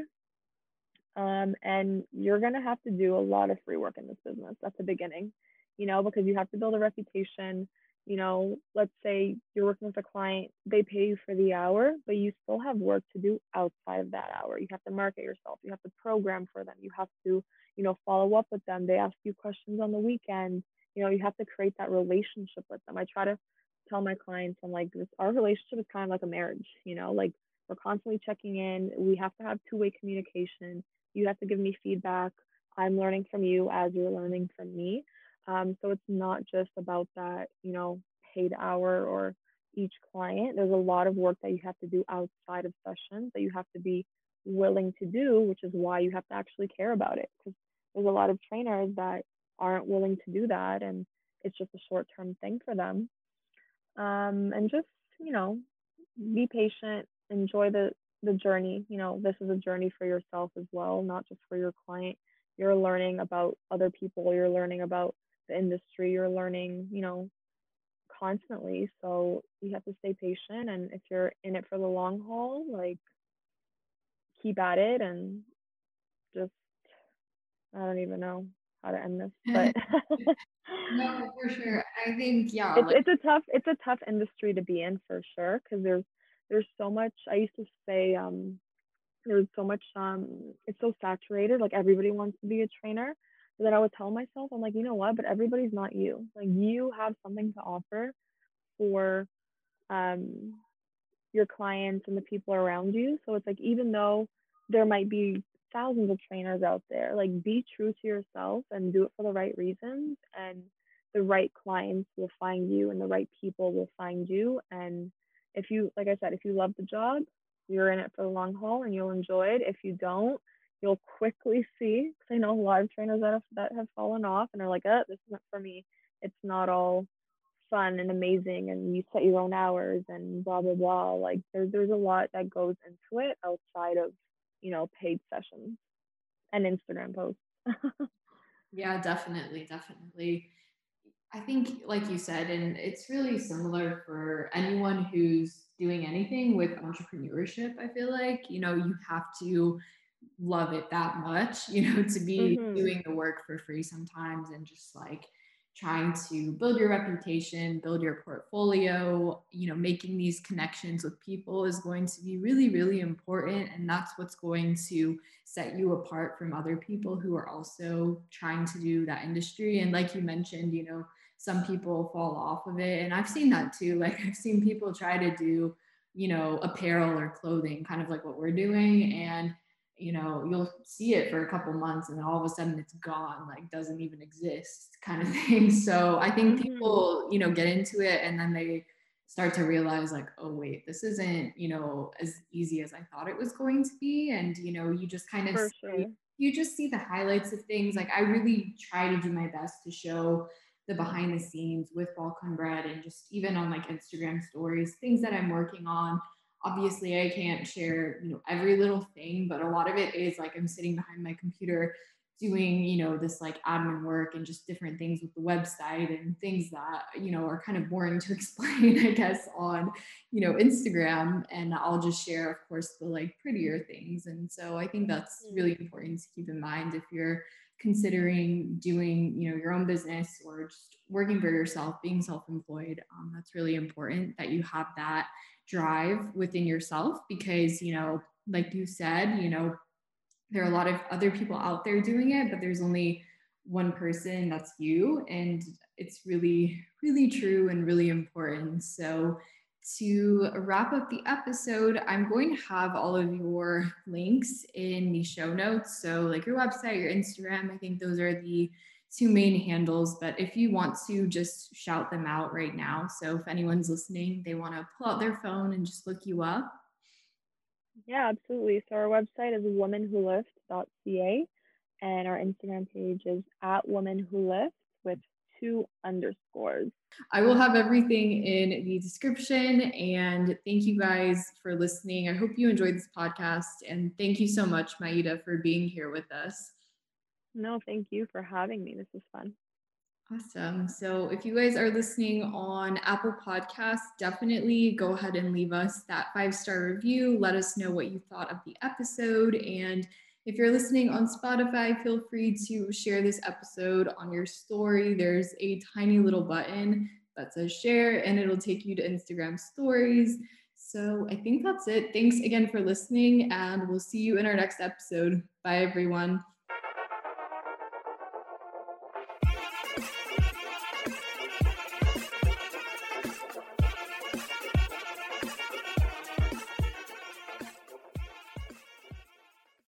Um, and you're going to have to do a lot of free work in this business at the beginning, you know, because you have to build a reputation. You know, let's say you're working with a client, they pay you for the hour, but you still have work to do outside of that hour. You have to market yourself, you have to program for them, you have to, you know, follow up with them. They ask you questions on the weekend. You know, you have to create that relationship with them. I try to tell my clients, I'm like, this, our relationship is kind of like a marriage, you know, like we're constantly checking in. We have to have two way communication. You have to give me feedback. I'm learning from you as you're learning from me. Um, so it's not just about that, you know, paid hour or each client. There's a lot of work that you have to do outside of sessions that you have to be willing to do, which is why you have to actually care about it. Because there's a lot of trainers that aren't willing to do that and it's just a short term thing for them um, and just you know be patient enjoy the the journey you know this is a journey for yourself as well not just for your client. You're learning about other people you're learning about the industry you're learning you know constantly. So you have to stay patient and if you're in it for the long haul like keep at it and just i don't even know how to end this but no for sure. I think yeah it's, like- it's a tough it's a tough industry to be in for sure because there's there's so much i used to say um there's so much um it's so saturated like everybody wants to be a trainer. But then i would tell myself i'm like you know what? But everybody's not you. Like you have something to offer for um your clients and the people around you. So it's like even though there might be thousands of trainers out there. Like be true to yourself and do it for the right reasons and the right clients will find you and the right people will find you and if you like I said if you love the job, you're in it for the long haul and you'll enjoy it. If you don't, you'll quickly see cuz I know a lot of trainers that have, that have fallen off and are like, "Oh, this isn't for me." It's not all fun and amazing and you set your own hours and blah blah blah like there's there's a lot that goes into it outside of you know, paid sessions and Instagram posts. yeah, definitely, definitely. I think, like you said, and it's really similar for anyone who's doing anything with entrepreneurship. I feel like, you know, you have to love it that much, you know, to be mm-hmm. doing the work for free sometimes and just like trying to build your reputation, build your portfolio, you know, making these connections with people is going to be really, really important. And that's what's going to set you apart from other people who are also trying to do that industry. And like you mentioned, you know, some people fall off of it. And I've seen that too. Like I've seen people try to do, you know, apparel or clothing, kind of like what we're doing. And, you know, you'll see it for a couple months and then all of a sudden it's gone, like doesn't even exist kind of thing. So I think mm-hmm. people, you know, get into it and then they start to realize like, oh wait, this isn't, you know, as easy as I thought it was going to be. And, you know, you just kind of see, sure. you just see the highlights of things. Like I really try to do my best to show the behind the scenes with Balkan Bread and just even on like Instagram stories, things that I'm working on. Obviously, I can't share, you know, every little thing, but a lot of it is like I'm sitting behind my computer doing, you know, this like admin work and just different things with the website and things that, you know, are kind of boring to explain, I guess, on, you know, Instagram. And I'll just share, of course, the like prettier things. And so I think that's mm. really important to keep in mind if you're considering doing you know your own business or just working for yourself being self-employed um, that's really important that you have that drive within yourself because you know like you said you know there are a lot of other people out there doing it but there's only one person that's you and it's really really true and really important. So to wrap up the episode, I'm going to have all of your links in the show notes. So, like your website, your Instagram, I think those are the two main handles. But if you want to just shout them out right now. So, if anyone's listening, they want to pull out their phone and just look you up. Yeah, absolutely. So, our website is womanwholift.ca and our Instagram page is at womanwholift with two underscores. I will have everything in the description. And thank you guys for listening. I hope you enjoyed this podcast. And thank you so much, Maida, for being here with us. No, thank you for having me. This was fun. Awesome. So if you guys are listening on Apple Podcasts, definitely go ahead and leave us that five star review. Let us know what you thought of the episode. And if you're listening on Spotify, feel free to share this episode on your story. There's a tiny little button that says share, and it'll take you to Instagram stories. So I think that's it. Thanks again for listening, and we'll see you in our next episode. Bye, everyone.